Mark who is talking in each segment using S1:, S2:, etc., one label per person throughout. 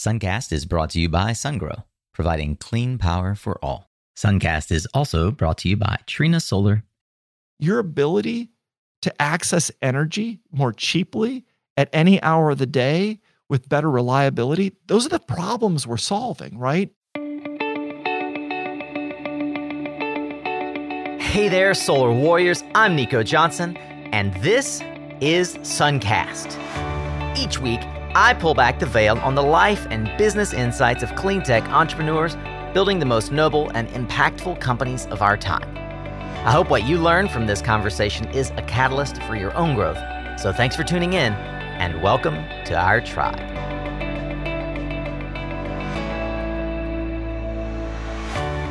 S1: Suncast is brought to you by SunGrow, providing clean power for all. Suncast is also brought to you by Trina Solar.
S2: Your ability to access energy more cheaply at any hour of the day with better reliability, those are the problems we're solving, right?
S3: Hey there, Solar Warriors. I'm Nico Johnson, and this is Suncast. Each week, I pull back the veil on the life and business insights of clean tech entrepreneurs building the most noble and impactful companies of our time. I hope what you learn from this conversation is a catalyst for your own growth. So thanks for tuning in, and welcome to our tribe.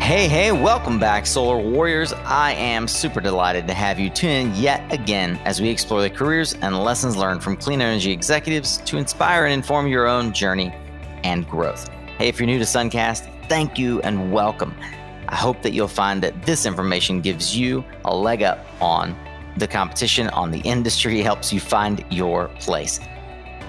S3: Hey, hey, welcome back, Solar Warriors. I am super delighted to have you tune in yet again as we explore the careers and lessons learned from clean energy executives to inspire and inform your own journey and growth. Hey, if you're new to Suncast, thank you and welcome. I hope that you'll find that this information gives you a leg up on the competition, on the industry, helps you find your place.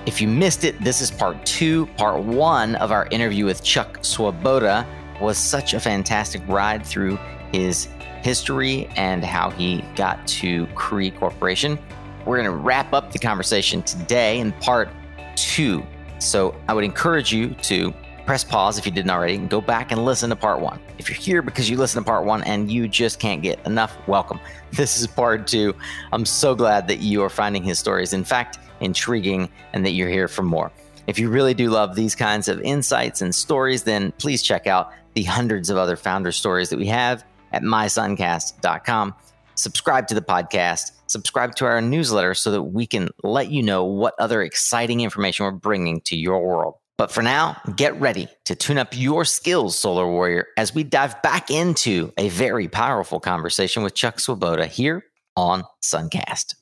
S3: If you missed it, this is part two. Part one of our interview with Chuck Swoboda was such a fantastic ride through his history and how he got to Cree Corporation. We're going to wrap up the conversation today in part two. So I would encourage you to press pause if you didn't already and go back and listen to part one. If you're here because you listened to part one and you just can't get enough, welcome. This is part two. I'm so glad that you are finding his stories, in fact, intriguing and that you're here for more. If you really do love these kinds of insights and stories, then please check out the hundreds of other founder stories that we have at mysuncast.com. Subscribe to the podcast, subscribe to our newsletter so that we can let you know what other exciting information we're bringing to your world. But for now, get ready to tune up your skills, Solar Warrior, as we dive back into a very powerful conversation with Chuck Swoboda here on Suncast.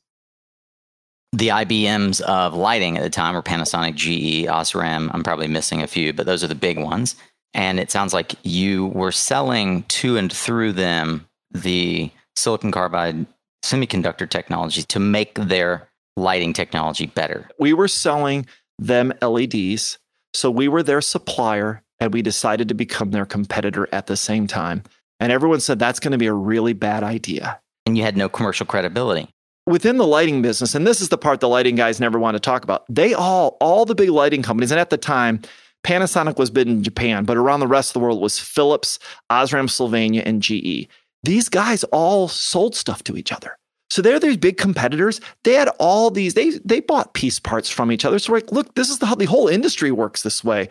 S3: The IBMs of lighting at the time were Panasonic, GE, Osram. I'm probably missing a few, but those are the big ones. And it sounds like you were selling to and through them the silicon carbide semiconductor technology to make their lighting technology better.
S2: We were selling them LEDs. So we were their supplier and we decided to become their competitor at the same time. And everyone said that's going to be a really bad idea.
S3: And you had no commercial credibility.
S2: Within the lighting business, and this is the part the lighting guys never want to talk about, they all, all the big lighting companies, and at the time, Panasonic was big in Japan, but around the rest of the world was Philips, Osram Sylvania, and GE. These guys all sold stuff to each other. So they're these big competitors. They had all these, they they bought piece parts from each other. So we're like, look, this is how the whole industry works this way.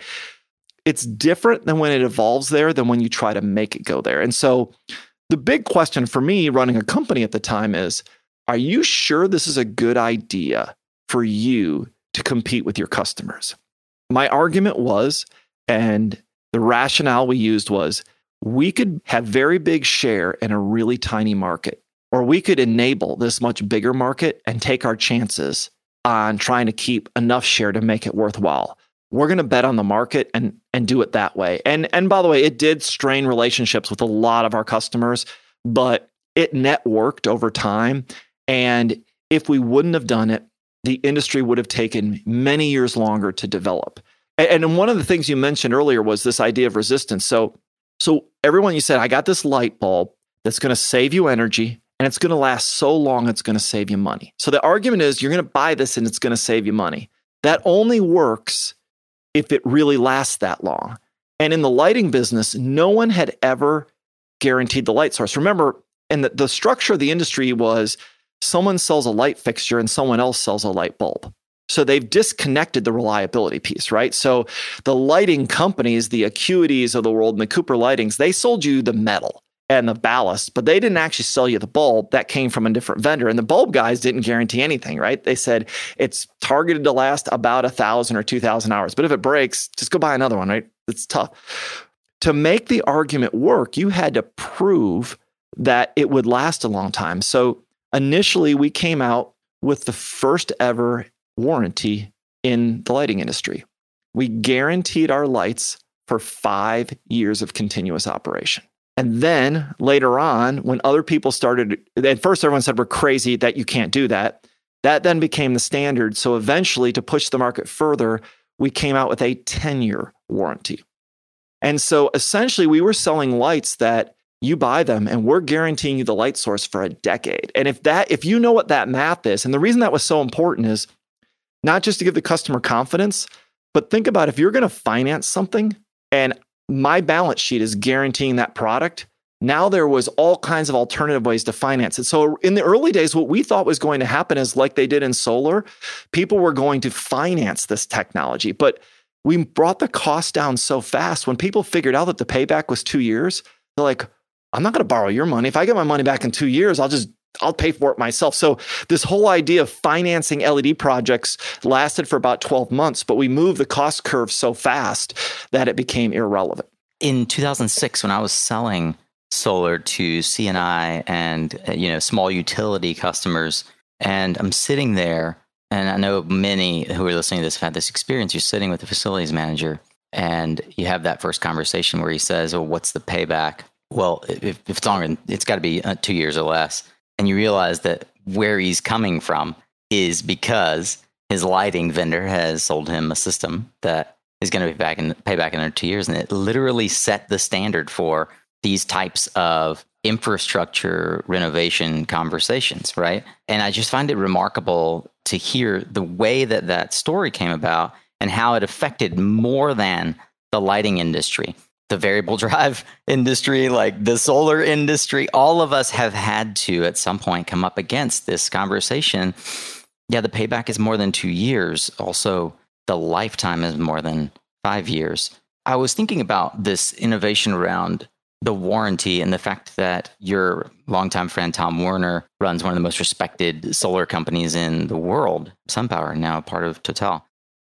S2: It's different than when it evolves there than when you try to make it go there. And so the big question for me running a company at the time is, are you sure this is a good idea for you to compete with your customers? My argument was, and the rationale we used was, we could have very big share in a really tiny market, or we could enable this much bigger market and take our chances on trying to keep enough share to make it worthwhile. We're going to bet on the market and and do it that way. And and by the way, it did strain relationships with a lot of our customers, but it networked over time. And if we wouldn't have done it, the industry would have taken many years longer to develop. And one of the things you mentioned earlier was this idea of resistance. So, so everyone you said, I got this light bulb that's going to save you energy and it's going to last so long, it's going to save you money. So the argument is you're going to buy this and it's going to save you money. That only works if it really lasts that long. And in the lighting business, no one had ever guaranteed the light source. Remember, and the, the structure of the industry was someone sells a light fixture and someone else sells a light bulb. So they've disconnected the reliability piece, right? So the lighting companies, the Acuities of the world and the Cooper Lightings, they sold you the metal and the ballast, but they didn't actually sell you the bulb. That came from a different vendor. And the bulb guys didn't guarantee anything, right? They said it's targeted to last about a thousand or two thousand hours. But if it breaks, just go buy another one, right? It's tough. To make the argument work, you had to prove that it would last a long time. So initially we came out with the first ever warranty in the lighting industry. We guaranteed our lights for five years of continuous operation. And then later on, when other people started, at first everyone said we're crazy that you can't do that. That then became the standard. So eventually, to push the market further, we came out with a 10 year warranty. And so essentially, we were selling lights that you buy them and we're guaranteeing you the light source for a decade. And if that, if you know what that math is, and the reason that was so important is not just to give the customer confidence, but think about if you're going to finance something and my balance sheet is guaranteeing that product. Now there was all kinds of alternative ways to finance it. So in the early days, what we thought was going to happen is like they did in solar, people were going to finance this technology. But we brought the cost down so fast when people figured out that the payback was two years, they're like, I'm not going to borrow your money. If I get my money back in two years, I'll just I'll pay for it myself. So this whole idea of financing LED projects lasted for about 12 months, but we moved the cost curve so fast that it became irrelevant.
S3: In 2006, when I was selling solar to C&I and you know small utility customers, and I'm sitting there, and I know many who are listening to this have had this experience. You're sitting with the facilities manager, and you have that first conversation where he says, "Well, what's the payback?" Well, if, if it's longer, it's got to be uh, two years or less. And you realize that where he's coming from is because his lighting vendor has sold him a system that is going to be back in pay back in two years, and it literally set the standard for these types of infrastructure renovation conversations, right? And I just find it remarkable to hear the way that that story came about and how it affected more than the lighting industry the variable drive industry, like the solar industry, all of us have had to at some point come up against this conversation. Yeah, the payback is more than two years. Also, the lifetime is more than five years. I was thinking about this innovation around the warranty and the fact that your longtime friend Tom Werner runs one of the most respected solar companies in the world, SunPower, now part of Total.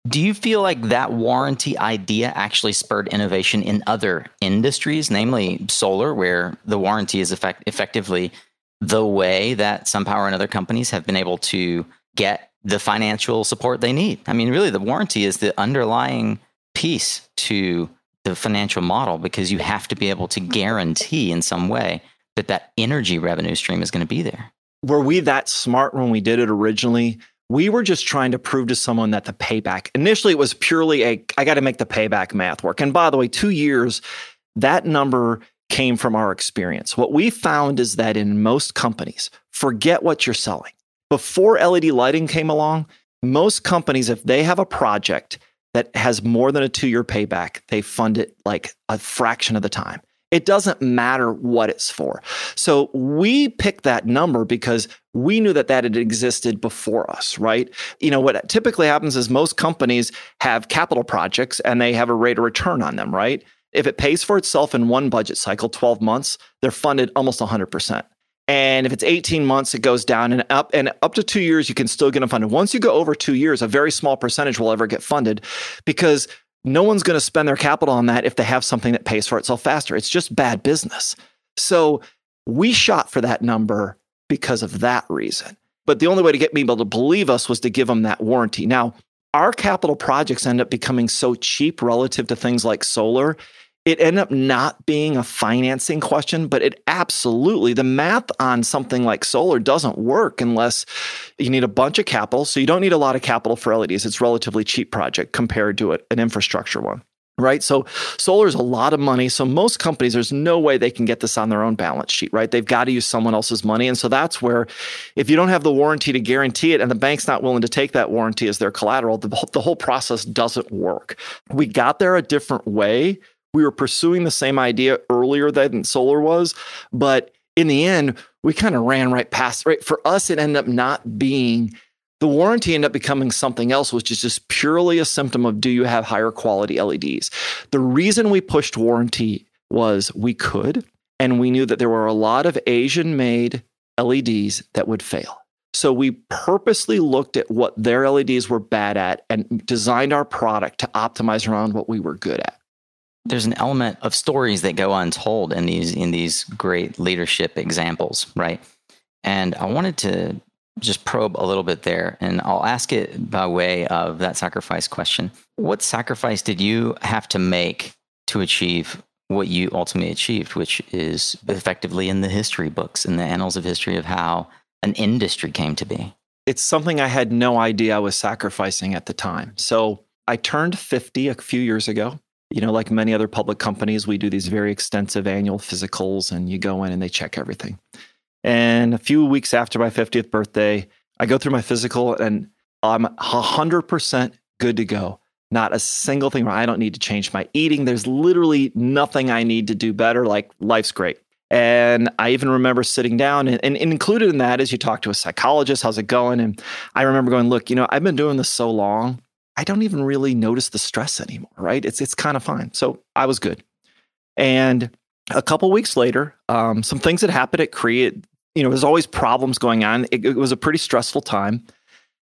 S3: Do you feel like that warranty idea actually spurred innovation in other industries, namely solar, where the warranty is effect- effectively the way that SunPower and other companies have been able to get the financial support they need? I mean, really, the warranty is the underlying piece to the financial model because you have to be able to guarantee in some way that that energy revenue stream is going to be there.
S2: Were we that smart when we did it originally? We were just trying to prove to someone that the payback initially it was purely a i got to make the payback math work. And by the way two years that number came from our experience. What we found is that in most companies forget what you're selling. Before led lighting came along most companies if they have a project that has more than a two year payback they fund it like a fraction of the time it doesn't matter what it's for. So we picked that number because we knew that that had existed before us, right? You know, what typically happens is most companies have capital projects and they have a rate of return on them, right? If it pays for itself in one budget cycle, 12 months, they're funded almost 100%. And if it's 18 months, it goes down and up and up to two years, you can still get them funded. Once you go over two years, a very small percentage will ever get funded because no one's going to spend their capital on that if they have something that pays for itself faster. It's just bad business. So we shot for that number because of that reason. But the only way to get people to believe us was to give them that warranty. Now, our capital projects end up becoming so cheap relative to things like solar it ended up not being a financing question, but it absolutely, the math on something like solar doesn't work unless you need a bunch of capital. So you don't need a lot of capital for LEDs. It's relatively cheap project compared to an infrastructure one. Right. So solar is a lot of money. So most companies, there's no way they can get this on their own balance sheet, right? They've got to use someone else's money. And so that's where if you don't have the warranty to guarantee it and the bank's not willing to take that warranty as their collateral, the, the whole process doesn't work. We got there a different way we were pursuing the same idea earlier than solar was, but in the end, we kind of ran right past. Right for us, it ended up not being the warranty. Ended up becoming something else, which is just purely a symptom of do you have higher quality LEDs. The reason we pushed warranty was we could, and we knew that there were a lot of Asian made LEDs that would fail. So we purposely looked at what their LEDs were bad at and designed our product to optimize around what we were good at
S3: there's an element of stories that go untold in these in these great leadership examples, right? And I wanted to just probe a little bit there, and I'll ask it by way of that sacrifice question. What sacrifice did you have to make to achieve what you ultimately achieved, which is effectively in the history books, in the annals of history of how an industry came to be?
S2: It's something I had no idea I was sacrificing at the time. So I turned 50 a few years ago. You know, like many other public companies, we do these very extensive annual physicals and you go in and they check everything. And a few weeks after my 50th birthday, I go through my physical and I'm 100% good to go. Not a single thing wrong. I don't need to change my eating. There's literally nothing I need to do better. Like life's great. And I even remember sitting down and, and, included in that is you talk to a psychologist, how's it going? And I remember going, look, you know, I've been doing this so long, I don't even really notice the stress anymore, right? It's it's kind of fine. So I was good. And a couple weeks later, um, some things that happened at Cree, you know, there's always problems going on. It, it, was a pretty stressful time.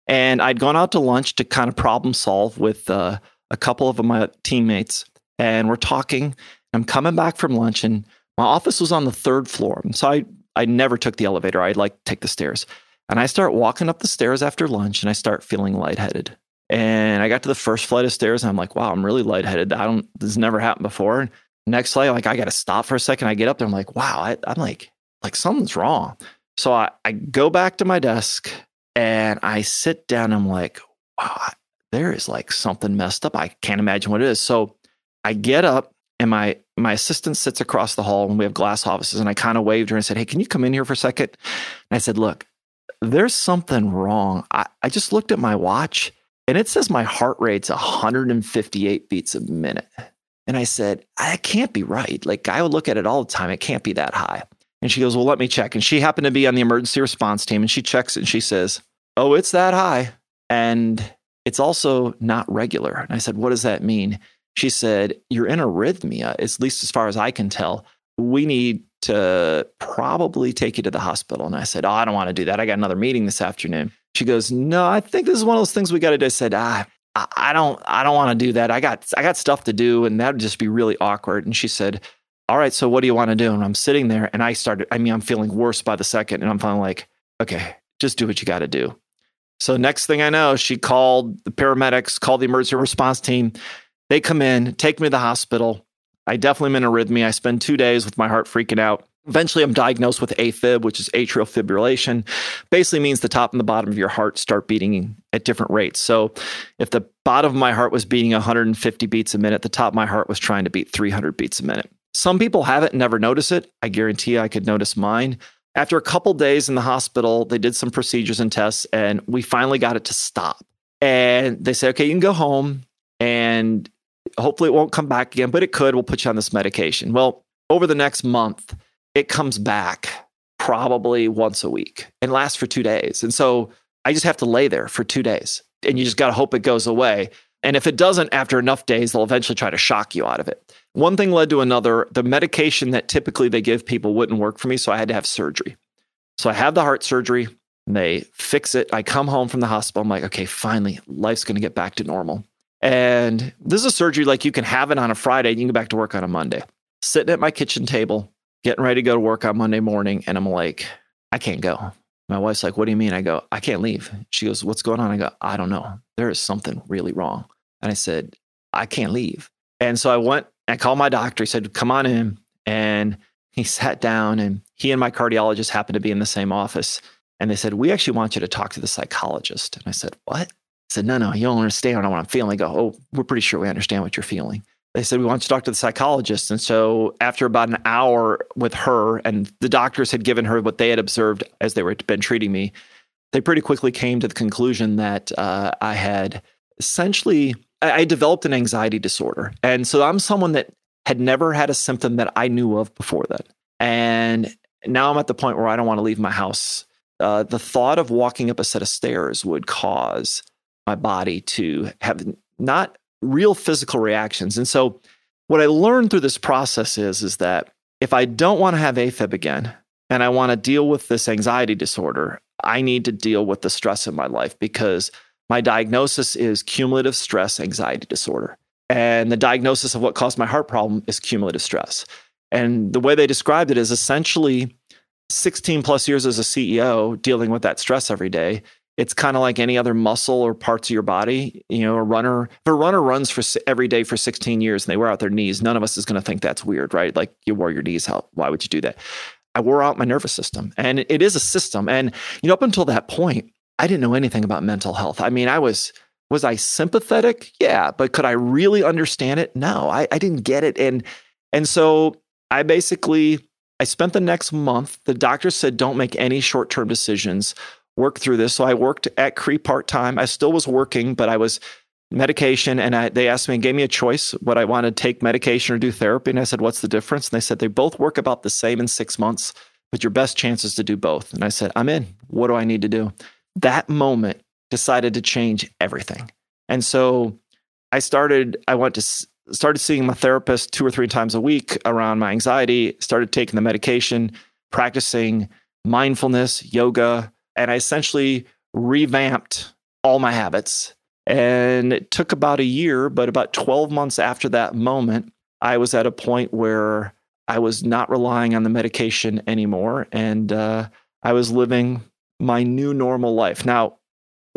S2: And I'd gone out to lunch to kind of problem solve with uh, a couple of my teammates. And we're talking. I'm coming back from lunch and my office was on the third floor. So I, I never took the elevator. I'd like take the stairs. And I start walking up the stairs after lunch and I start feeling lightheaded. And I got to the first flight of stairs and I'm like, wow, I'm really lightheaded. I don't, this never happened before. Next flight, like, I got to stop for a second. I get up there. I'm like, wow, I, am like, like something's wrong. So I, I go back to my desk and I sit down. I'm like, wow, there is like something messed up. I can't imagine what it is. So I get up and my my assistant sits across the hall and we have glass offices and i kind of waved her and said hey can you come in here for a second and i said look there's something wrong i, I just looked at my watch and it says my heart rate's 158 beats a minute and i said that can't be right like i would look at it all the time it can't be that high and she goes well let me check and she happened to be on the emergency response team and she checks it and she says oh it's that high and it's also not regular and i said what does that mean she said, You're in arrhythmia, at least as far as I can tell. We need to probably take you to the hospital. And I said, Oh, I don't want to do that. I got another meeting this afternoon. She goes, No, I think this is one of those things we got to do. I said, Ah, I don't, I don't want to do that. I got, I got stuff to do, and that would just be really awkward. And she said, All right, so what do you want to do? And I'm sitting there, and I started. I mean, I'm feeling worse by the second, and I'm feeling like, okay, just do what you got to do. So next thing I know, she called the paramedics, called the emergency response team. They come in, take me to the hospital. I definitely am in arrhythmia. I spend two days with my heart freaking out. Eventually, I'm diagnosed with AFib, which is atrial fibrillation. Basically means the top and the bottom of your heart start beating at different rates. So, if the bottom of my heart was beating 150 beats a minute, the top of my heart was trying to beat 300 beats a minute. Some people have it and never notice it. I guarantee I could notice mine. After a couple days in the hospital, they did some procedures and tests, and we finally got it to stop. And they said, okay, you can go home. And hopefully it won't come back again, but it could. We'll put you on this medication. Well, over the next month, it comes back probably once a week and lasts for two days. And so I just have to lay there for two days and you just got to hope it goes away. And if it doesn't after enough days, they'll eventually try to shock you out of it. One thing led to another. The medication that typically they give people wouldn't work for me. So I had to have surgery. So I have the heart surgery. And they fix it. I come home from the hospital. I'm like, okay, finally, life's going to get back to normal. And this is a surgery like you can have it on a Friday and you can go back to work on a Monday. Sitting at my kitchen table, getting ready to go to work on Monday morning, and I'm like, I can't go. My wife's like, What do you mean? I go, I can't leave. She goes, What's going on? I go, I don't know. There is something really wrong. And I said, I can't leave. And so I went, I called my doctor. He said, Come on in. And he sat down, and he and my cardiologist happened to be in the same office. And they said, We actually want you to talk to the psychologist. And I said, What? said, No, no, you don't understand what I'm feeling. I go, Oh, we're pretty sure we understand what you're feeling. They said, We want you to talk to the psychologist. And so, after about an hour with her, and the doctors had given her what they had observed as they were been treating me, they pretty quickly came to the conclusion that uh, I had essentially I developed an anxiety disorder. And so I'm someone that had never had a symptom that I knew of before that. And now I'm at the point where I don't want to leave my house. Uh, the thought of walking up a set of stairs would cause my body to have not real physical reactions. And so what I learned through this process is, is that if I don't want to have AFib again and I want to deal with this anxiety disorder, I need to deal with the stress in my life because my diagnosis is cumulative stress anxiety disorder. And the diagnosis of what caused my heart problem is cumulative stress. And the way they described it is essentially 16 plus years as a CEO dealing with that stress every day it's kind of like any other muscle or parts of your body. You know, a runner, if a runner runs for every day for 16 years and they wear out their knees, none of us is going to think that's weird, right? Like you wore your knees out. Why would you do that? I wore out my nervous system and it is a system. And, you know, up until that point, I didn't know anything about mental health. I mean, I was, Was I sympathetic? Yeah. But could I really understand it? No, I, I didn't get it. And and so I basically I spent the next month. The doctor said, don't make any short-term decisions. Work through this. So I worked at Cree part-time. I still was working, but I was medication and I, they asked me and gave me a choice what I wanted to take medication or do therapy. And I said, What's the difference? And they said, They both work about the same in six months, but your best chance is to do both. And I said, I'm in. What do I need to do? That moment decided to change everything. And so I started, I went to started seeing my therapist two or three times a week around my anxiety, started taking the medication, practicing mindfulness, yoga, and I essentially revamped all my habits and it took about a year, but about 12 months after that moment, I was at a point where I was not relying on the medication anymore. And uh, I was living my new normal life. Now,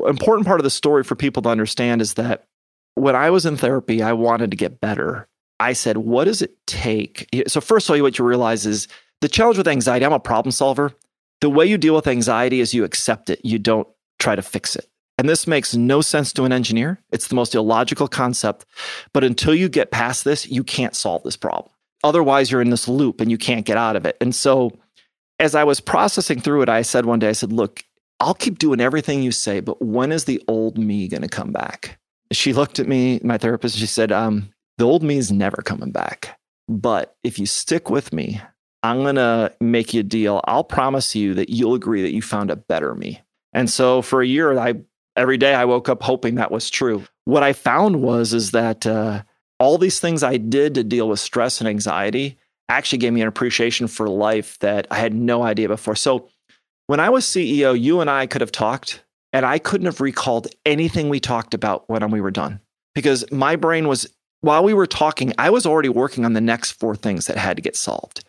S2: important part of the story for people to understand is that when I was in therapy, I wanted to get better. I said, what does it take? So, first of all, what you realize is the challenge with anxiety, I'm a problem solver. The way you deal with anxiety is you accept it, you don't try to fix it. And this makes no sense to an engineer. It's the most illogical concept. But until you get past this, you can't solve this problem. Otherwise, you're in this loop and you can't get out of it. And so, as I was processing through it, I said one day, I said, Look, I'll keep doing everything you say, but when is the old me going to come back? She looked at me, my therapist, she said, um, The old me is never coming back. But if you stick with me, I'm going to make you a deal. I'll promise you that you'll agree that you found a better me. And so for a year, I every day I woke up hoping that was true. What I found was is that uh, all these things I did to deal with stress and anxiety actually gave me an appreciation for life that I had no idea before. So when I was CEO, you and I could have talked, and I couldn't have recalled anything we talked about when we were done because my brain was while we were talking, I was already working on the next four things that had to get solved.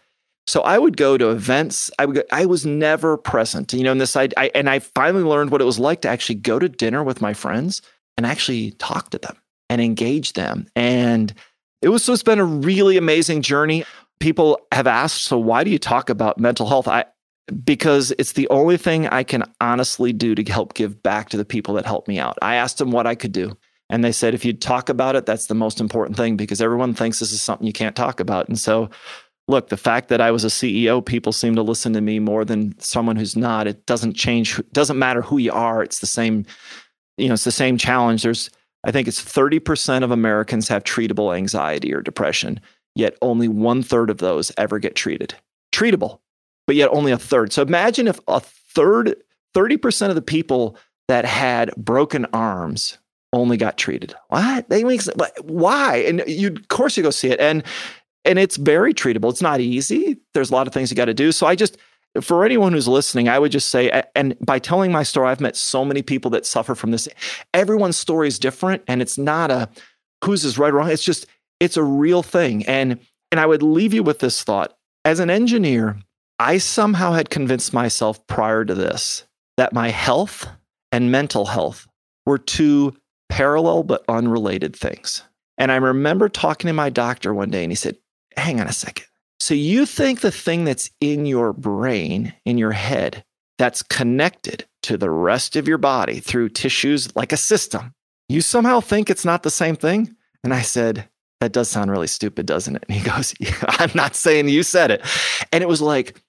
S2: So I would go to events. I would go, I was never present, you know, in this I, I and I finally learned what it was like to actually go to dinner with my friends and actually talk to them and engage them. And it was so it's been a really amazing journey. People have asked, so why do you talk about mental health? I because it's the only thing I can honestly do to help give back to the people that helped me out. I asked them what I could do. And they said, if you talk about it, that's the most important thing because everyone thinks this is something you can't talk about. And so look, the fact that I was a CEO, people seem to listen to me more than someone who's not. It doesn't change. It doesn't matter who you are. It's the same, you know, it's the same challenge. There's, I think it's 30% of Americans have treatable anxiety or depression, yet only one third of those ever get treated. Treatable, but yet only a third. So imagine if a third, 30% of the people that had broken arms only got treated. What? They why? And you of course you go see it. And and it's very treatable. It's not easy. There's a lot of things you got to do. So I just, for anyone who's listening, I would just say, and by telling my story, I've met so many people that suffer from this. Everyone's story is different, and it's not a whose is right or wrong. It's just, it's a real thing. And and I would leave you with this thought: as an engineer, I somehow had convinced myself prior to this that my health and mental health were two parallel but unrelated things. And I remember talking to my doctor one day, and he said, hang on a second. So you think the thing that's in your brain, in your head, that's connected to the rest of your body through tissues like a system, you somehow think it's not the same thing? And I said, that does sound really stupid, doesn't it? And he goes, yeah, I'm not saying you said it. And it was like,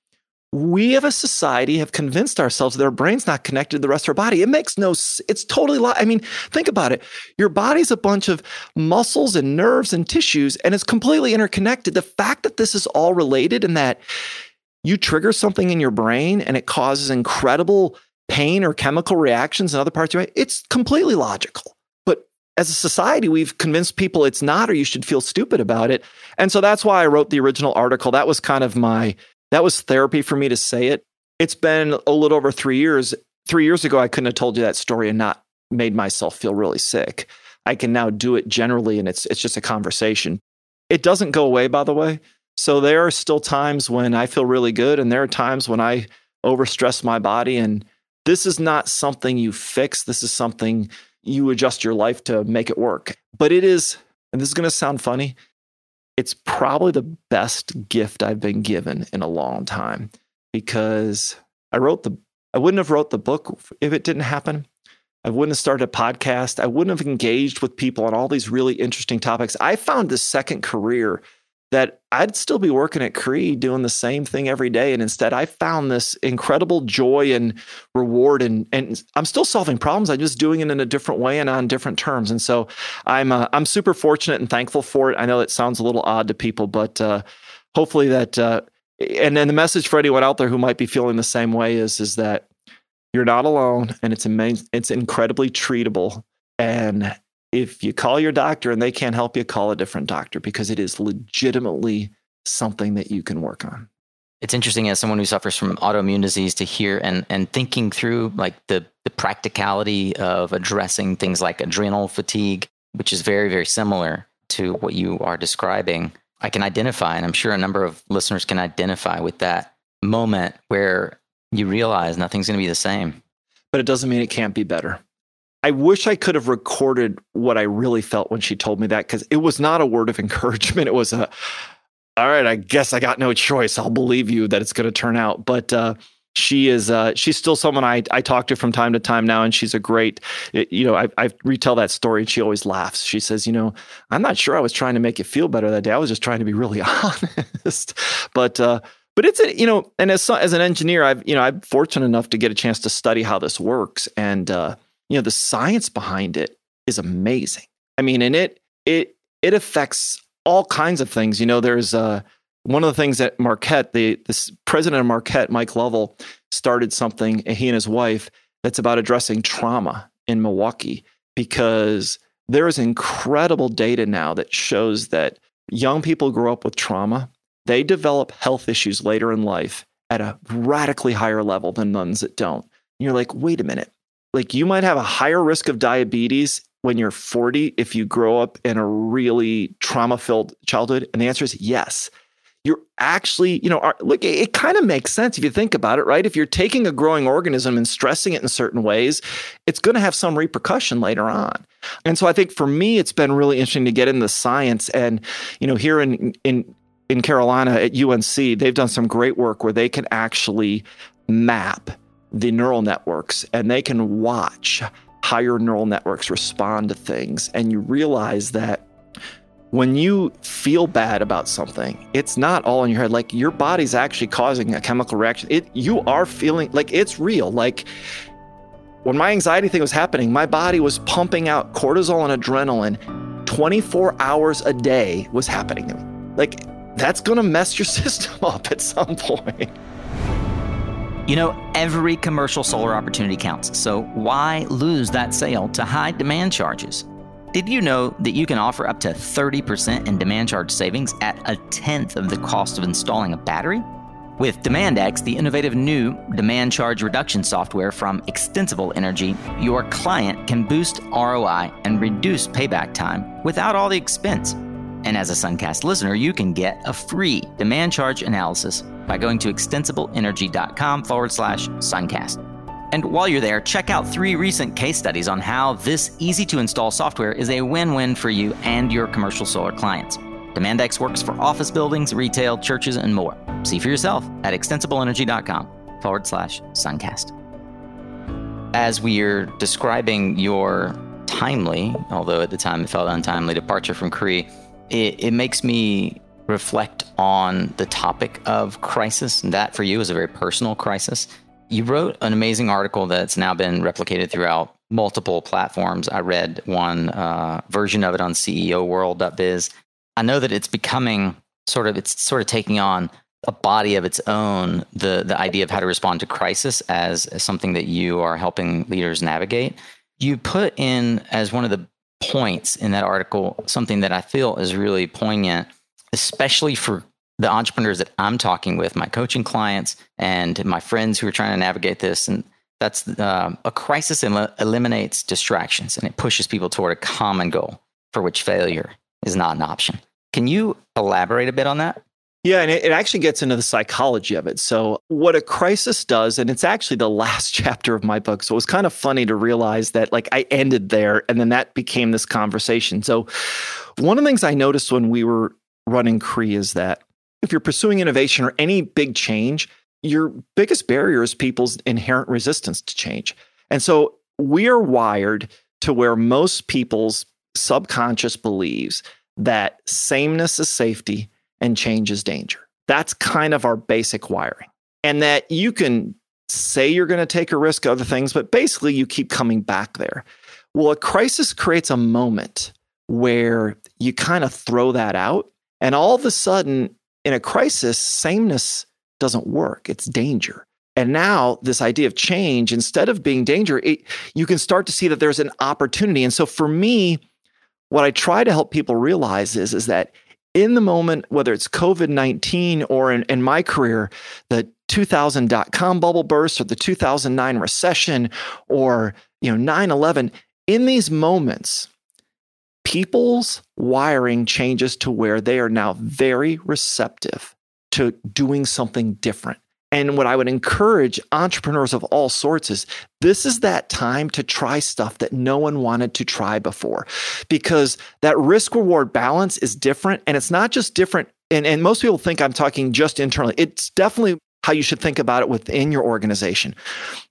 S2: we of a society have convinced ourselves that our brain's not connected to the rest of our body. It makes no, it's totally, li- I mean, think about it. Your body's a bunch of muscles and nerves and tissues, and it's completely interconnected. The fact that this is all related and that you trigger something in your brain and it causes incredible pain or chemical reactions in other parts of your body, it's completely logical. But as a society, we've convinced people it's not, or you should feel stupid about it. And so that's why I wrote the original article. That was kind of my, that was therapy for me to say it. It's been a little over three years. Three years ago, I couldn't have told you that story and not made myself feel really sick. I can now do it generally, and it's it's just a conversation. It doesn't go away, by the way. So there are still times when I feel really good, and there are times when I overstress my body. And this is not something you fix. This is something you adjust your life to make it work. But it is, and this is going to sound funny, it's probably the best gift I've been given in a long time because I wrote the I wouldn't have wrote the book if it didn't happen. I wouldn't have started a podcast. I wouldn't have engaged with people on all these really interesting topics. I found this second career that I'd still be working at Cree doing the same thing every day. And instead, I found this incredible joy and reward. And, and I'm still solving problems. I'm just doing it in a different way and on different terms. And so I'm, uh, I'm super fortunate and thankful for it. I know it sounds a little odd to people, but uh, hopefully that, uh, and then the message for anyone out there who might be feeling the same way is, is that you're not alone and it's amazing. It's incredibly treatable. And if you call your doctor and they can't help you, call a different doctor because it is legitimately something that you can work on.
S3: It's interesting as someone who suffers from autoimmune disease to hear and and thinking through like the the practicality of addressing things like adrenal fatigue, which is very very similar to what you are describing. I can identify, and I'm sure a number of listeners can identify with that moment where you realize nothing's going to be the same.
S2: But it doesn't mean it can't be better. I wish I could have recorded what I really felt when she told me that because it was not a word of encouragement. It was a, all right, I guess I got no choice. I'll believe you that it's going to turn out. But uh, she is, uh, she's still someone I, I talk to from time to time now, and she's a great, you know, I, I retell that story and she always laughs. She says, you know, I'm not sure I was trying to make you feel better that day. I was just trying to be really honest. but, uh, but it's a you know and as as an engineer i've you know i'm fortunate enough to get a chance to study how this works and uh you know the science behind it is amazing. I mean and it it it affects all kinds of things. You know there's uh one of the things that marquette the this president of marquette mike lovell started something he and his wife that's about addressing trauma in milwaukee because there is incredible data now that shows that young people grow up with trauma. They develop health issues later in life at a radically higher level than ones that don't. And you're like, wait a minute, like you might have a higher risk of diabetes when you're 40 if you grow up in a really trauma filled childhood? And the answer is yes. You're actually, you know, are, look, it, it kind of makes sense if you think about it, right? If you're taking a growing organism and stressing it in certain ways, it's going to have some repercussion later on. And so I think for me, it's been really interesting to get into the science. And, you know, here in, in, in Carolina at UNC, they've done some great work where they can actually map the neural networks and they can watch how your neural networks respond to things. And you realize that when you feel bad about something, it's not all in your head. Like your body's actually causing a chemical reaction. It you are feeling like it's real. Like when my anxiety thing was happening, my body was pumping out cortisol and adrenaline 24 hours a day was happening. to me. Like that's going to mess your system up at some point.
S3: You know, every commercial solar opportunity counts, so why lose that sale to high demand charges? Did you know that you can offer up to 30% in demand charge savings at a tenth of the cost of installing a battery? With DemandX, the innovative new demand charge reduction software from Extensible Energy, your client can boost ROI and reduce payback time without all the expense. And as a Suncast listener, you can get a free demand charge analysis by going to extensibleenergy.com forward slash Suncast. And while you're there, check out three recent case studies on how this easy to install software is a win win for you and your commercial solar clients. DemandX works for office buildings, retail, churches, and more. See for yourself at extensibleenergy.com forward slash Suncast. As we're describing your timely, although at the time it felt untimely, departure from Cree, it, it makes me reflect on the topic of crisis. And that for you is a very personal crisis. You wrote an amazing article that's now been replicated throughout multiple platforms. I read one uh, version of it on CEO World.biz. I know that it's becoming sort of it's sort of taking on a body of its own. The the idea of how to respond to crisis as, as something that you are helping leaders navigate. You put in as one of the points in that article, something that I feel is really poignant, especially for the entrepreneurs that I'm talking with, my coaching clients and my friends who are trying to navigate this. And that's uh, a crisis el- eliminates distractions and it pushes people toward a common goal for which failure is not an option. Can you elaborate a bit on that?
S2: Yeah, and it, actually gets into the psychology of it. So, what a crisis does, and it's actually the last chapter of my book. So, it was kind of funny to realize that, like, I ended there and then that became this conversation. So, one of the things I noticed when we were running Cree is that if you're pursuing innovation or any big change, your biggest barrier is people's inherent resistance to change. And so, we are wired to where most people's subconscious believes that sameness is safety and change is danger. That's kind of our basic wiring. And that you can say you're going to take a risk, other things, but basically you keep coming back there. Well, a crisis creates a moment where you kind of throw that out. And all of a sudden, in a crisis, sameness doesn't work, it's danger. And now, this idea of change, instead of being danger, it, you can start to see that there's an opportunity. And so, for me, what I try to help people realize is, is that in the moment, whether it's COVID 19 or in, in my career, the 2000 dot com bubble burst or the 2009 recession or you know 9 11, in these moments, people's wiring changes to where they are now very receptive to doing something different. And what I would encourage entrepreneurs of all sorts is this is that time to try stuff that no one wanted to try before because that risk reward balance is different. And it's not just different. And, and most people think I'm talking just internally. It's definitely how you should think about it within your organization.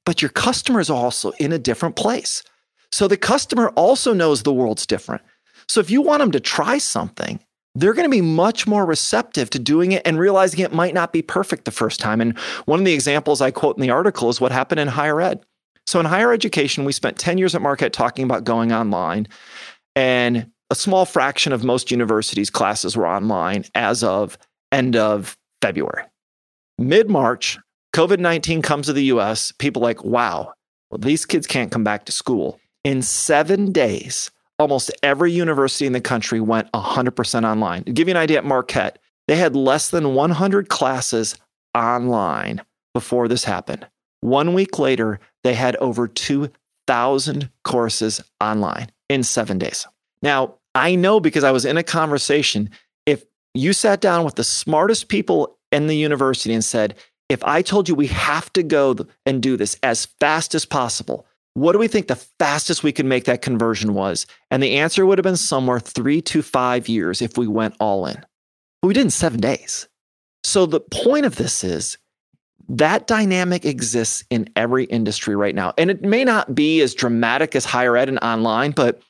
S2: But your customer is also in a different place. So the customer also knows the world's different. So if you want them to try something, they're going to be much more receptive to doing it and realizing it might not be perfect the first time. And one of the examples I quote in the article is what happened in higher ed. So in higher education, we spent 10 years at Marquette talking about going online. And a small fraction of most universities' classes were online as of end of February. Mid March, COVID 19 comes to the US. People like, wow, well, these kids can't come back to school. In seven days, almost every university in the country went 100% online. To give you an idea, at Marquette, they had less than 100 classes online before this happened. One week later, they had over 2,000 courses online in seven days. Now, I know because I was in a conversation, if you sat down with the smartest people in the university and said, if I told you we have to go and do this as fast as possible, what do we think the fastest we could make that conversion was? And the answer would have been somewhere three to five years if we went all in. But we did in seven days. So the point of this is that dynamic exists in every industry right now. And it may not be as dramatic as higher ed and online, but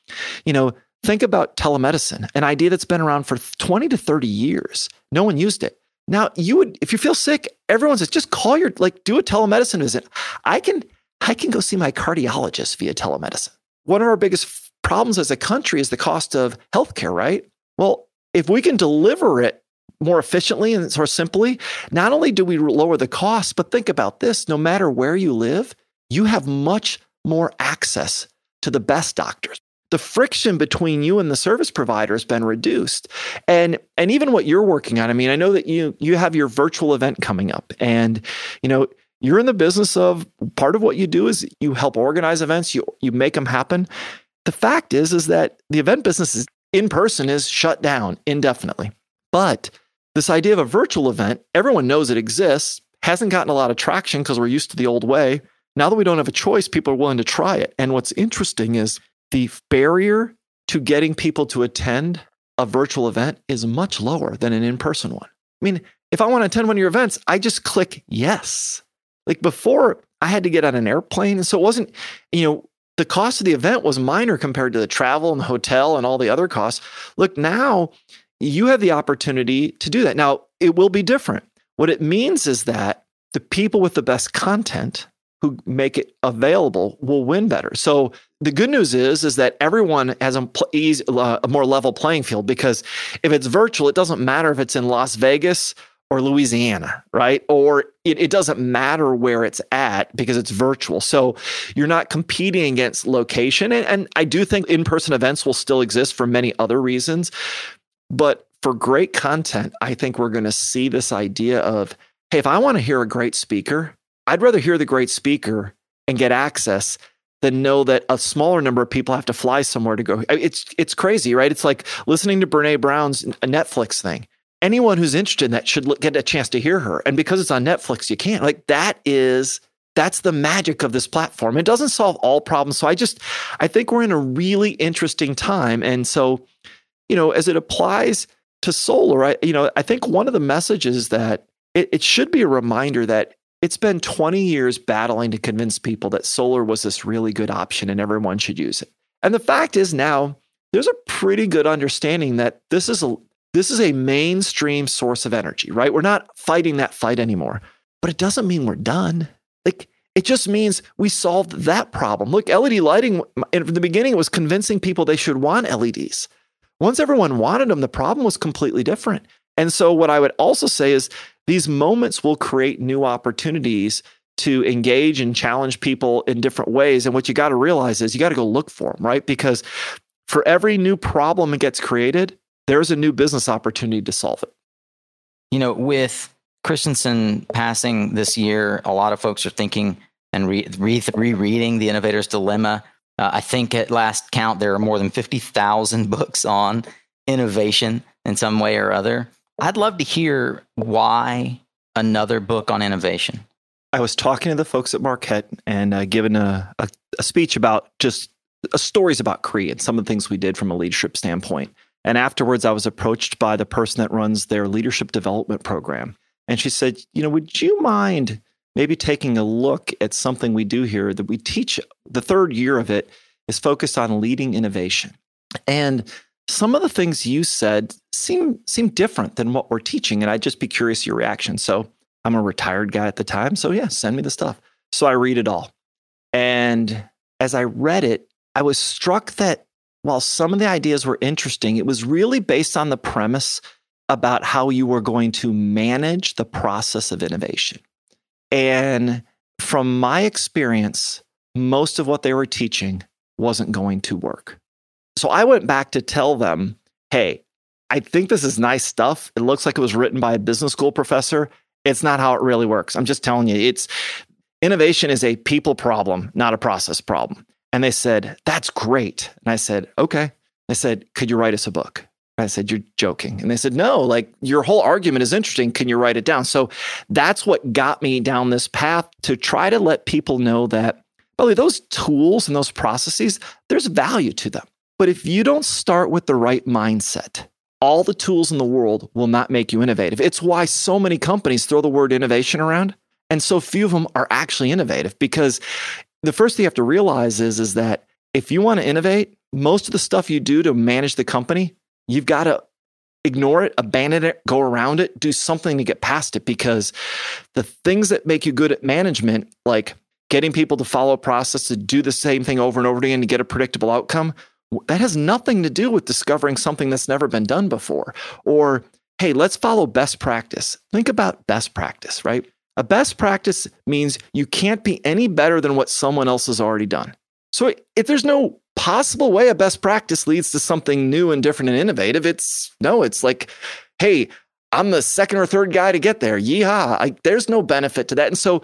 S2: you know, think about telemedicine, an idea that's been around for 20 to 30 years. No one used it. Now, you would if you feel sick, everyone says just call your like do a telemedicine visit. I can I can go see my cardiologist via telemedicine. One of our biggest problems as a country is the cost of healthcare, right? Well, if we can deliver it more efficiently and more simply, not only do we lower the cost, but think about this no matter where you live, you have much more access to the best doctors. The friction between you and the service provider has been reduced. And and even what you're working on, I mean, I know that you you have your virtual event coming up and you know, you're in the business of part of what you do is you help organize events, you you make them happen. The fact is is that the event business is in person is shut down indefinitely. But this idea of a virtual event, everyone knows it exists, hasn't gotten a lot of traction because we're used to the old way. Now that we don't have a choice, people are willing to try it. And what's interesting is the barrier to getting people to attend a virtual event is much lower than an in person one. I mean, if I want to attend one of your events, I just click yes. Like before, I had to get on an airplane. And so it wasn't, you know, the cost of the event was minor compared to the travel and the hotel and all the other costs. Look, now you have the opportunity to do that. Now, it will be different. What it means is that the people with the best content who make it available will win better. So the good news is is that everyone has a, uh, a more level playing field because if it's virtual, it doesn't matter if it's in Las Vegas or Louisiana, right? Or it, it, doesn't matter where it's at because it's virtual. So you're not competing against location. And, and I do think in person events will still exist for many other reasons. But for great content, I think we're going to see this idea of hey, if I want to hear a great speaker, I'd rather hear the great speaker and get access than know that a smaller number of people have to fly somewhere to go. It's it's crazy, right? It's like listening to Brene Brown's Netflix thing anyone who's interested in that should look, get a chance to hear her. And because it's on Netflix, you can't. Like that is that's the magic of this platform. It doesn't solve all problems. So I just I think we're in a really interesting time. And so, you know, as it applies to solar, I you know, I think one of the messages that it, it should be a reminder that it's been 20 years battling to convince people that solar was this really good option and everyone should use it. And the fact is now there's a pretty good understanding that this is a this is a mainstream source of energy, right? We're not fighting that fight anymore. But it doesn't mean we're done. Like it just means we solved that problem. Look, LED lighting in the beginning was convincing people they should want LEDs. Once everyone wanted them, the problem was completely different. And so, what I would also say is these moments will create new opportunities to engage and challenge people in different ways. And what you got to realize is you got to go look for them, right? Because for every new problem that gets created, there's a new business opportunity to solve it.
S3: You know, with Christensen passing this year, a lot of folks are thinking and re- re- rereading The Innovator's Dilemma. Uh, I think at last count, there are more than 50,000 books on innovation in some way or other. I'd love to hear why another book on innovation.
S2: I was talking to the folks at Marquette and uh, giving a, a, a, speech about just uh, stories about Cree and some of the things we did from a leadership standpoint. And afterwards, I was approached by the person that runs their leadership development program. And she said, You know, would you mind maybe taking a look at something we do here that we teach? The third year of it is focused on leading innovation. And some of the things you said seem seem different than what we're teaching and i'd just be curious your reaction so i'm a retired guy at the time so yeah send me the stuff so i read it all and as i read it i was struck that while some of the ideas were interesting it was really based on the premise about how you were going to manage the process of innovation and from my experience most of what they were teaching wasn't going to work so I went back to tell them, hey, I think this is nice stuff. It looks like it was written by a business school professor. It's not how it really works. I'm just telling you, it's innovation is a people problem, not a process problem. And they said, that's great. And I said, okay. I said, could you write us a book? I said, You're joking. And they said, No, like your whole argument is interesting. Can you write it down? So that's what got me down this path to try to let people know that, well, those tools and those processes, there's value to them. But if you don't start with the right mindset, all the tools in the world will not make you innovative. It's why so many companies throw the word innovation around and so few of them are actually innovative because the first thing you have to realize is, is that if you want to innovate, most of the stuff you do to manage the company, you've got to ignore it, abandon it, go around it, do something to get past it because the things that make you good at management, like getting people to follow a process to do the same thing over and over again to get a predictable outcome, that has nothing to do with discovering something that's never been done before. Or, hey, let's follow best practice. Think about best practice, right? A best practice means you can't be any better than what someone else has already done. So if there's no possible way a best practice leads to something new and different and innovative, it's no, it's like, hey, I'm the second or third guy to get there. Yeehaw. I, there's no benefit to that. And so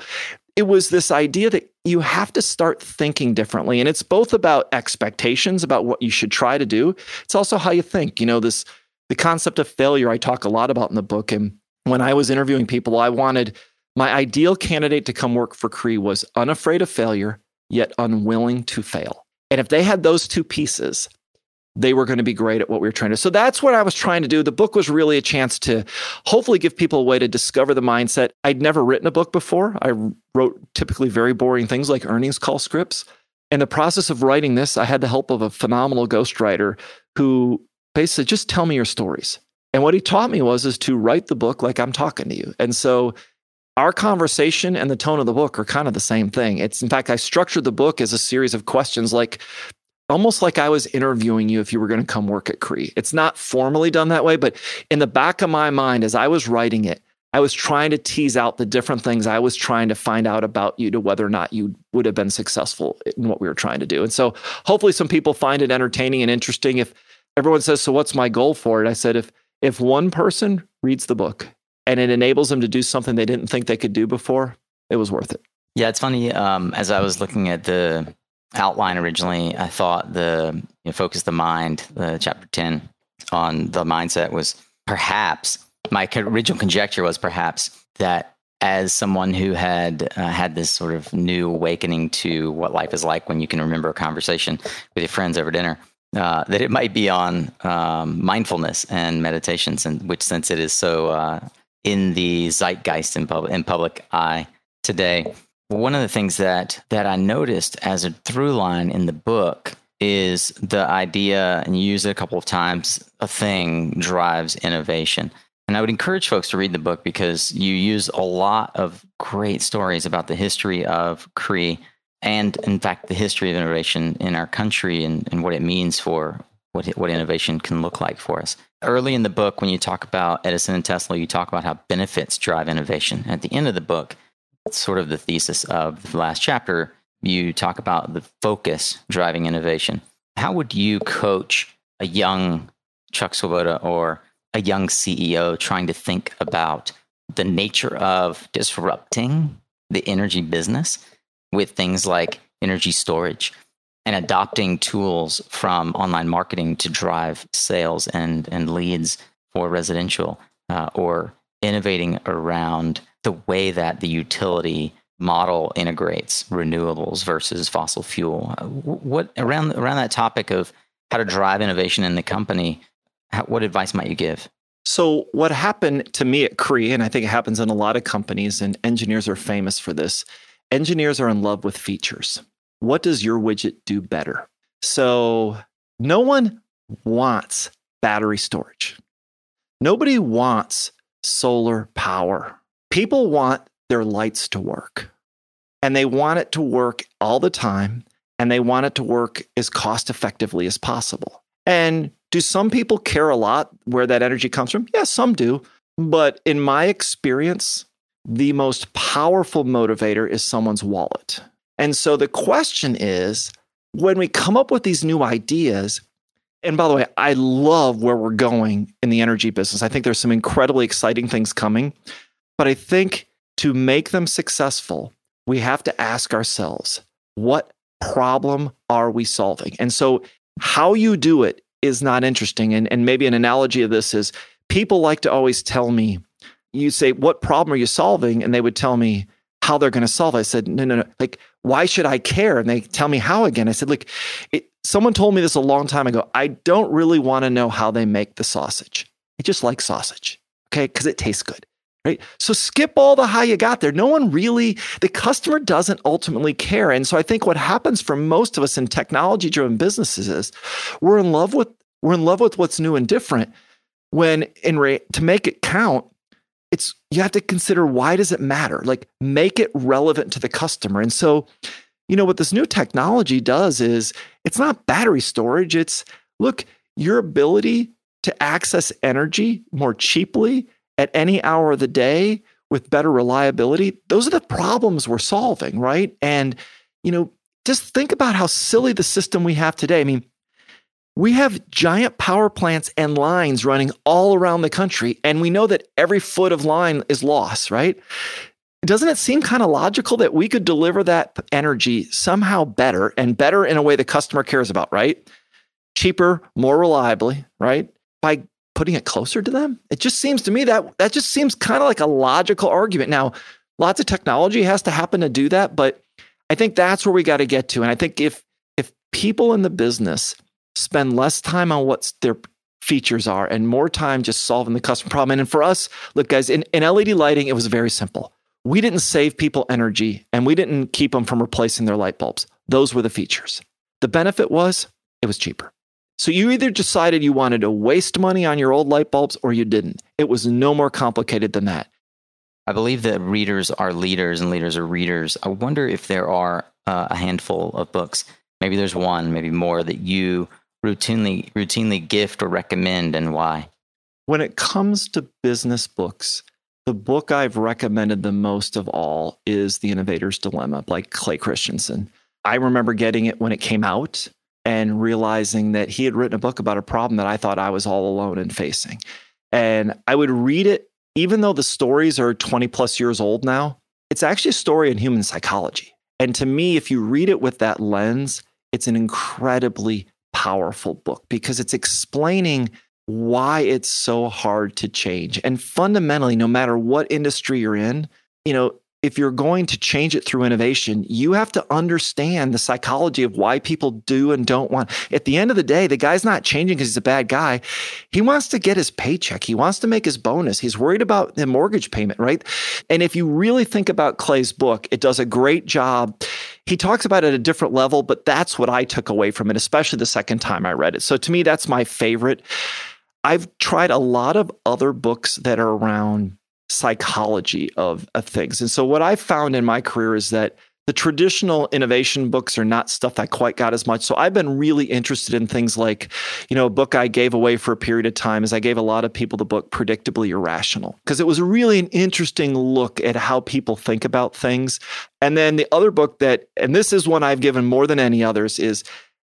S2: it was this idea that you have to start thinking differently. And it's both about expectations about what you should try to do. It's also how you think. You know, this the concept of failure I talk a lot about in the book. And when I was interviewing people, I wanted my ideal candidate to come work for Cree was unafraid of failure, yet unwilling to fail. And if they had those two pieces, they were going to be great at what we were trying to. So that's what I was trying to do. The book was really a chance to hopefully give people a way to discover the mindset. I'd never written a book before. I wrote typically very boring things like earnings call scripts. In the process of writing this, I had the help of a phenomenal ghostwriter who basically just tell me your stories. And what he taught me was is to write the book like I'm talking to you. And so our conversation and the tone of the book are kind of the same thing. It's in fact I structured the book as a series of questions like almost like I was interviewing you if you were going to come work at Cree. It's not formally done that way, but in the back of my mind, as I was writing it, I was trying to tease out the different things I was trying to find out about you to whether or not you would have been successful in what we were trying to do. And so hopefully some people find it entertaining and interesting. If everyone says, So what's my goal for it? I said, if if one person reads the book and it enables them to do something they didn't think they could do before, it was worth it.
S3: Yeah, it's funny. Um, as I was looking at the outline originally, I thought the you know, focus the mind, the chapter 10 on the mindset was perhaps my original conjecture was perhaps that as someone who had uh, had this sort of new awakening to what life is like when you can remember a conversation with your friends over dinner, uh, that it might be on um, mindfulness and meditations, and which since it is so uh, in the zeitgeist in, pub- in public eye today. One of the things that that I noticed as a through line in the book is the idea, and you use it a couple of times, a thing drives innovation. And I would encourage folks to read the book because you use a lot of great stories about the history of Cree and, in fact, the history of innovation in our country and, and what it means for what, what innovation can look like for us. Early in the book, when you talk about Edison and Tesla, you talk about how benefits drive innovation. At the end of the book, sort of the thesis of the last chapter, you talk about the focus driving innovation. How would you coach a young Chuck Swoboda or a young CEO trying to think about the nature of disrupting the energy business with things like energy storage and adopting tools from online marketing to drive sales and, and leads for residential uh, or innovating around the way that the utility model integrates renewables versus fossil fuel. What around around that topic of how to drive innovation in the company? How, what advice might you give?
S2: So, what happened to me at Cree, and I think it happens in a lot of companies, and engineers are famous for this. Engineers are in love with features. What does your widget do better? So, no one wants battery storage. Nobody wants solar power. People want their lights to work. And they want it to work all the time. And they want it to work as cost effectively as possible. And do some people care a lot where that energy comes from? Yes, some do. But in my experience, the most powerful motivator is someone's wallet. And so the question is when we come up with these new ideas, and by the way, I love where we're going in the energy business. I think there's some incredibly exciting things coming. But I think to make them successful, we have to ask ourselves, what problem are we solving? And so, how you do it is not interesting. And, and maybe an analogy of this is people like to always tell me, you say, What problem are you solving? And they would tell me how they're going to solve it. I said, No, no, no. Like, why should I care? And they tell me how again. I said, Look, it, someone told me this a long time ago. I don't really want to know how they make the sausage. I just like sausage, okay, because it tastes good right? So skip all the how you got there. No one really, the customer doesn't ultimately care. And so I think what happens for most of us in technology driven businesses is we're in love with, we're in love with what's new and different when in re- to make it count, it's, you have to consider why does it matter? Like make it relevant to the customer. And so, you know, what this new technology does is it's not battery storage. It's look, your ability to access energy more cheaply at any hour of the day with better reliability, those are the problems we're solving, right? And, you know, just think about how silly the system we have today. I mean, we have giant power plants and lines running all around the country, and we know that every foot of line is loss, right? Doesn't it seem kind of logical that we could deliver that energy somehow better and better in a way the customer cares about, right? Cheaper, more reliably, right? By putting it closer to them? It just seems to me that that just seems kind of like a logical argument. Now, lots of technology has to happen to do that, but I think that's where we got to get to. And I think if if people in the business spend less time on what their features are and more time just solving the customer problem. And for us, look, guys, in, in LED lighting, it was very simple. We didn't save people energy and we didn't keep them from replacing their light bulbs. Those were the features. The benefit was it was cheaper. So you either decided you wanted to waste money on your old light bulbs or you didn't. It was no more complicated than that.
S3: I believe that readers are leaders and leaders are readers. I wonder if there are uh, a handful of books, maybe there's one, maybe more that you routinely routinely gift or recommend and why.
S2: When it comes to business books, the book I've recommended the most of all is The Innovator's Dilemma by Clay Christensen. I remember getting it when it came out and realizing that he had written a book about a problem that I thought I was all alone in facing. And I would read it, even though the stories are 20 plus years old now, it's actually a story in human psychology. And to me, if you read it with that lens, it's an incredibly powerful book because it's explaining why it's so hard to change. And fundamentally, no matter what industry you're in, you know, if you're going to change it through innovation, you have to understand the psychology of why people do and don't want. At the end of the day, the guy's not changing because he's a bad guy. He wants to get his paycheck. He wants to make his bonus. He's worried about the mortgage payment, right? And if you really think about Clay's book, it does a great job. He talks about it at a different level, but that's what I took away from it, especially the second time I read it. So to me, that's my favorite. I've tried a lot of other books that are around psychology of, of things. And so what I've found in my career is that the traditional innovation books are not stuff I quite got as much. So I've been really interested in things like, you know, a book I gave away for a period of time is I gave a lot of people the book Predictably Irrational because it was really an interesting look at how people think about things. And then the other book that, and this is one I've given more than any others, is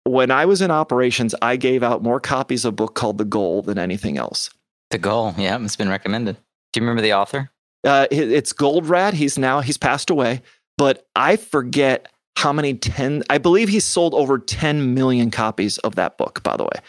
S2: when I was in operations, I gave out more copies of a book called The Goal than anything else.
S3: The Goal, yeah, it's been recommended. Do you remember the author?
S2: Uh, it's Goldratt. He's now he's passed away, but I forget how many 10 i believe he's sold over 10 million copies of that book by the way.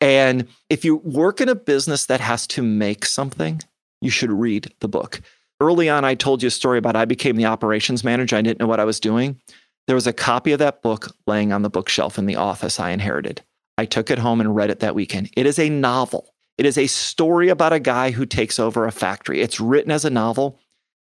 S2: And if you work in a business that has to make something you should read the book. Early on i told you a story about i became the operations manager. I didn't know what i was doing. There was a copy of that book laying on the bookshelf in the office i inherited. I took it home and read it that weekend. It is a novel it is a story about a guy who takes over a factory. It's written as a novel.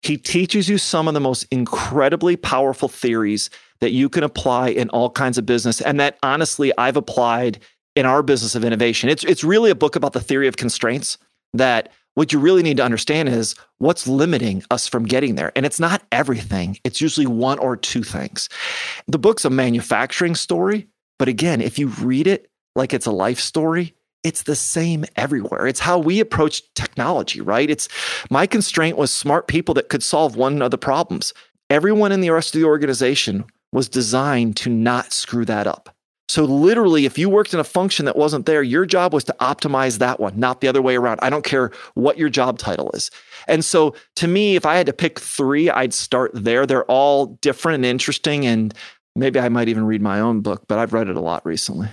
S2: He teaches you some of the most incredibly powerful theories that you can apply in all kinds of business and that honestly I've applied in our business of innovation. It's it's really a book about the theory of constraints that what you really need to understand is what's limiting us from getting there. And it's not everything. It's usually one or two things. The book's a manufacturing story, but again, if you read it like it's a life story, it's the same everywhere. It's how we approach technology, right? It's my constraint was smart people that could solve one of the problems. Everyone in the rest of the organization was designed to not screw that up. So literally, if you worked in a function that wasn't there, your job was to optimize that one, not the other way around. I don't care what your job title is. And so to me, if I had to pick three, I'd start there. They're all different and interesting. And maybe I might even read my own book, but I've read it a lot recently.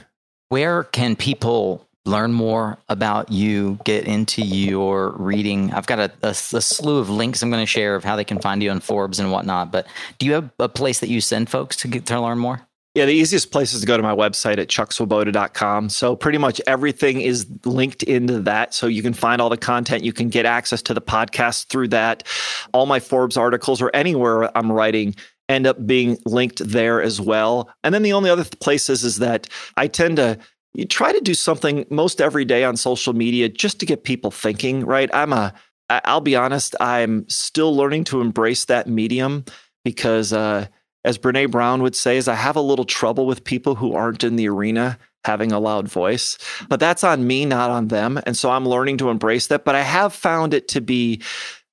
S3: Where can people learn more about you, get into your reading. I've got a, a, a slew of links I'm going to share of how they can find you on Forbes and whatnot. But do you have a place that you send folks to get to learn more?
S2: Yeah, the easiest place is to go to my website at chuckswoboda.com. So pretty much everything is linked into that. So you can find all the content. You can get access to the podcast through that. All my Forbes articles or anywhere I'm writing end up being linked there as well. And then the only other places is that I tend to you try to do something most every day on social media just to get people thinking, right? I'm a, I'll be honest, I'm still learning to embrace that medium because, uh, as Brene Brown would say, is I have a little trouble with people who aren't in the arena having a loud voice, but that's on me, not on them. And so I'm learning to embrace that. But I have found it to be,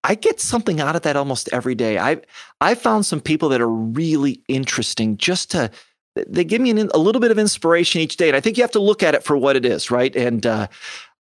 S2: I get something out of that almost every day. I I found some people that are really interesting just to they give me an, a little bit of inspiration each day. And I think you have to look at it for what it is, right? And uh,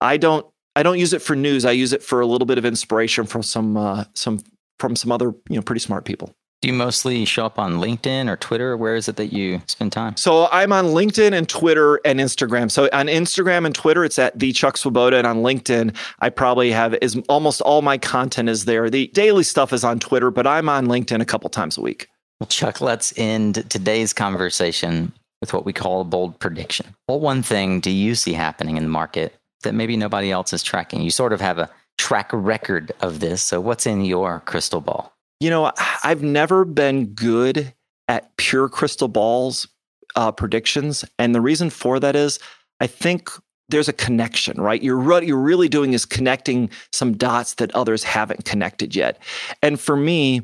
S2: I don't I don't use it for news. I use it for a little bit of inspiration from some uh, some from some other you know pretty smart people.
S3: Do you mostly show up on LinkedIn or Twitter? Where is it that you spend time?
S2: So I'm on LinkedIn and Twitter and Instagram. So on Instagram and Twitter, it's at the Chuck Swoboda, and on LinkedIn, I probably have is almost all my content is there. The daily stuff is on Twitter, but I'm on LinkedIn a couple times a week.
S3: Well, Chuck, let's end today's conversation with what we call a bold prediction. What one thing do you see happening in the market that maybe nobody else is tracking? You sort of have a track record of this. So, what's in your crystal ball?
S2: You know, I've never been good at pure crystal balls uh, predictions. And the reason for that is I think there's a connection, right? You're what you're really doing is connecting some dots that others haven't connected yet. And for me,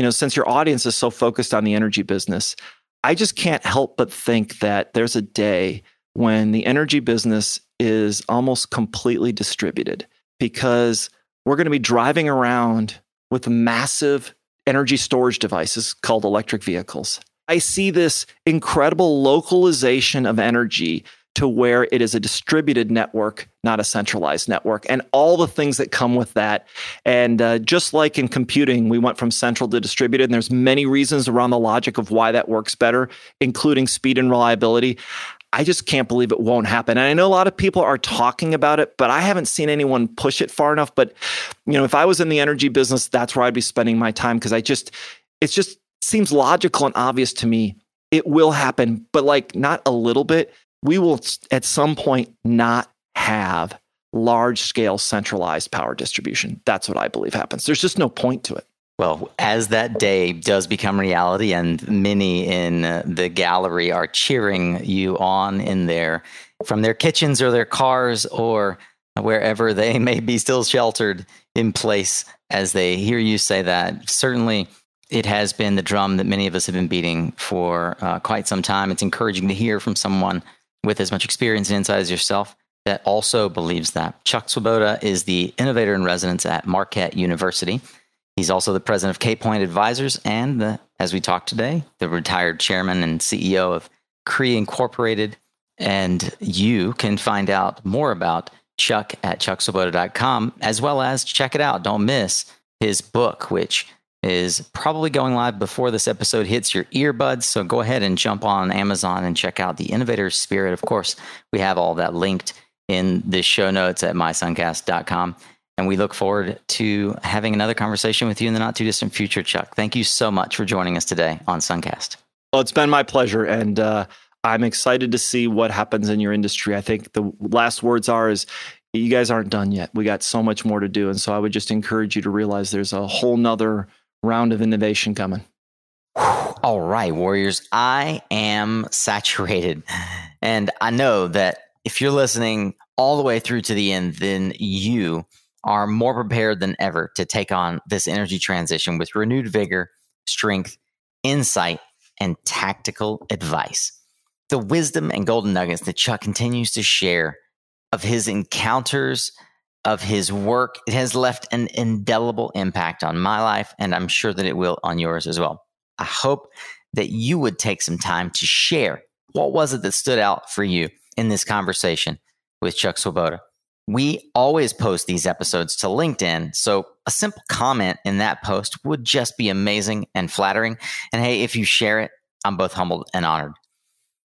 S2: you know, since your audience is so focused on the energy business, I just can't help but think that there's a day when the energy business is almost completely distributed because we're going to be driving around with massive energy storage devices called electric vehicles. I see this incredible localization of energy to where it is a distributed network, not a centralized network, and all the things that come with that. And uh, just like in computing, we went from central to distributed, and there's many reasons around the logic of why that works better, including speed and reliability. I just can't believe it won't happen. And I know a lot of people are talking about it, but I haven't seen anyone push it far enough. But, you know, if I was in the energy business, that's where I'd be spending my time because I just, it just seems logical and obvious to me. It will happen, but like not a little bit. We will at some point not have large scale centralized power distribution. That's what I believe happens. There's just no point to it.
S3: Well, as that day does become reality, and many in uh, the gallery are cheering you on in there from their kitchens or their cars or wherever they may be still sheltered in place as they hear you say that. Certainly, it has been the drum that many of us have been beating for uh, quite some time. It's encouraging to hear from someone with as much experience and insight as yourself that also believes that. Chuck Swoboda is the innovator in residence at Marquette University. He's also the president of K Point Advisors and, the, as we talked today, the retired chairman and CEO of Cree Incorporated. And you can find out more about Chuck at chuckswoboda.com, as well as check it out. Don't miss his book, which is probably going live before this episode hits your earbuds. So go ahead and jump on Amazon and check out The Innovator's Spirit. Of course, we have all that linked in the show notes at mysuncast.com. And we look forward to having another conversation with you in the not too distant future, Chuck. Thank you so much for joining us today on Suncast.
S2: Well, it's been my pleasure. And uh, I'm excited to see what happens in your industry. I think the last words are is you guys aren't done yet. We got so much more to do. And so I would just encourage you to realize there's a whole nother round of innovation coming.
S3: All right, Warriors, I am saturated. And I know that if you're listening all the way through to the end, then you are more prepared than ever to take on this energy transition with renewed vigor, strength, insight, and tactical advice. The wisdom and golden nuggets that Chuck continues to share of his encounters, of his work, it has left an indelible impact on my life, and I'm sure that it will on yours as well. I hope that you would take some time to share what was it that stood out for you in this conversation with Chuck Swoboda. We always post these episodes to LinkedIn, so a simple comment in that post would just be amazing and flattering. And hey, if you share it, I'm both humbled and honored.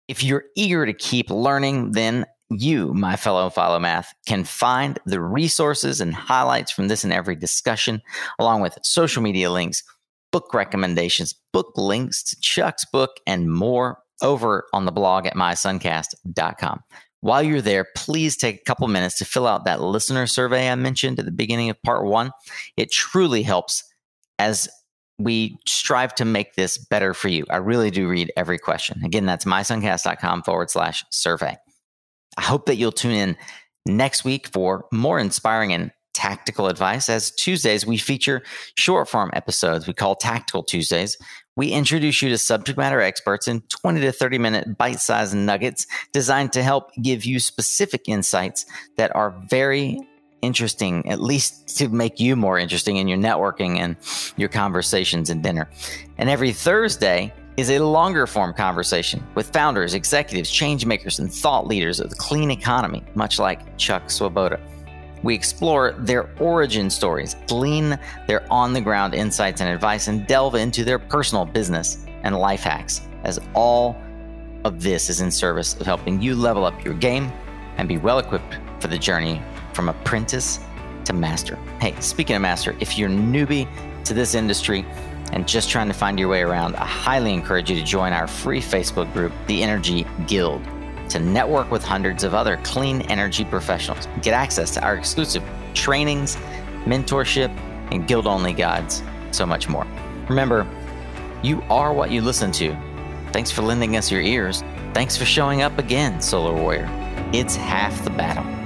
S3: If you're eager to keep learning, then you, my fellow follow math, can find the resources and highlights from this and every discussion, along with social media links, book recommendations, book links to Chuck's book, and more over on the blog at mysuncast.com. While you're there, please take a couple minutes to fill out that listener survey I mentioned at the beginning of part one. It truly helps as we strive to make this better for you. I really do read every question. Again, that's mysuncast.com forward slash survey. I hope that you'll tune in next week for more inspiring and tactical advice. As Tuesdays, we feature short form episodes we call Tactical Tuesdays, we introduce you to subject matter experts in 20 to 30 minute bite sized nuggets designed to help give you specific insights that are very interesting, at least to make you more interesting in your networking and your conversations and dinner. And every Thursday is a longer form conversation with founders, executives, change makers, and thought leaders of the clean economy, much like Chuck Swoboda. We explore their origin stories, glean their on the ground insights and advice, and delve into their personal business and life hacks, as all of this is in service of helping you level up your game and be well equipped for the journey from apprentice to master. Hey, speaking of master, if you're newbie to this industry and just trying to find your way around, I highly encourage you to join our free Facebook group, the Energy Guild to network with hundreds of other clean energy professionals, get access to our exclusive trainings, mentorship, and guild only guides, so much more. Remember, you are what you listen to. Thanks for lending us your ears. Thanks for showing up again, Solar Warrior. It's half the battle.